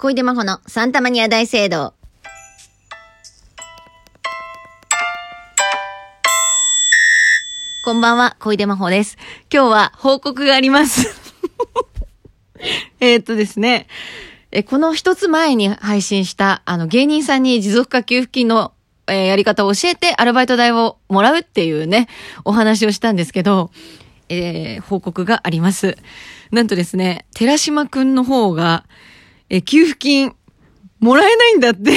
小出真帆のサンタマニア大聖堂。こんばんは、小出真帆です。今日は報告があります。えっとですね、え、この一つ前に配信した、あの、芸人さんに持続化給付金の、えーやり方を教えてアルバイト代をもらうっていうね、お話をしたんですけど、えー報告があります。なんとですね、寺島くんの方が、え給付金、もらえないんだって。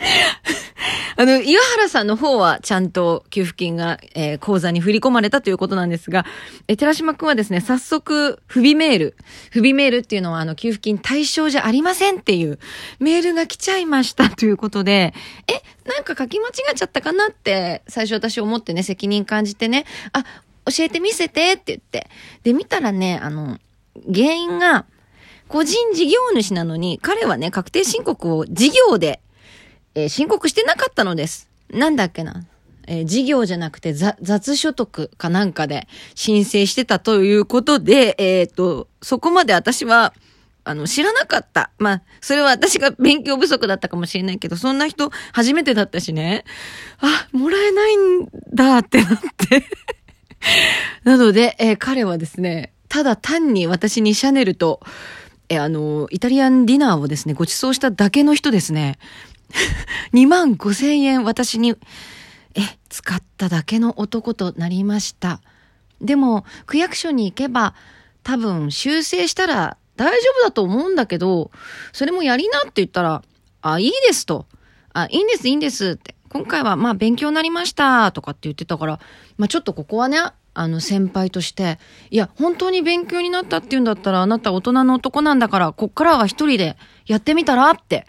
あの、岩原さんの方はちゃんと給付金が、えー口座に振り込まれたということなんですが、え寺島くんはですね、早速、不備メール。不備メールっていうのは、あの、給付金対象じゃありませんっていうメールが来ちゃいましたということで、え、なんか書き間違っちゃったかなって、最初私思ってね、責任感じてね、あ、教えて見せてって言って。で、見たらね、あの、原因が、個人事業主なのに、彼はね、確定申告を事業で、えー申告してなかったのです。なんだっけな。えー事業じゃなくて雑雑所得かなんかで申請してたということで、えっ、と、そこまで私は、あの、知らなかった。まあ、それは私が勉強不足だったかもしれないけど、そんな人初めてだったしね。あ、もらえないんだってなって。なので、えー彼はですね、ただ単に私にシャネルと、えあの、イタリアンディナーをですね、ご馳走しただけの人ですね。2万5千円私に、え、使っただけの男となりました。でも、区役所に行けば、多分修正したら大丈夫だと思うんだけど、それもやりなって言ったら、あ、いいですと。あ、いいんです、いいんですって。今回はまあ勉強になりましたとかって言ってたから、まあちょっとここはね、あの先輩として、いや、本当に勉強になったって言うんだったら、あなた大人の男なんだから、こっからは一人でやってみたらって。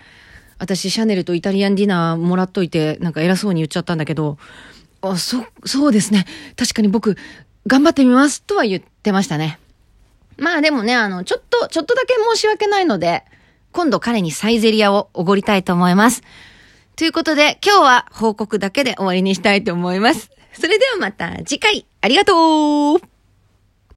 私、シャネルとイタリアンディナーもらっといて、なんか偉そうに言っちゃったんだけど、あ、そ、そうですね。確かに僕、頑張ってみますとは言ってましたね。まあでもね、あの、ちょっと、ちょっとだけ申し訳ないので、今度彼にサイゼリアをおごりたいと思います。ということで、今日は報告だけで終わりにしたいと思います。それではまた次回、ありがとう。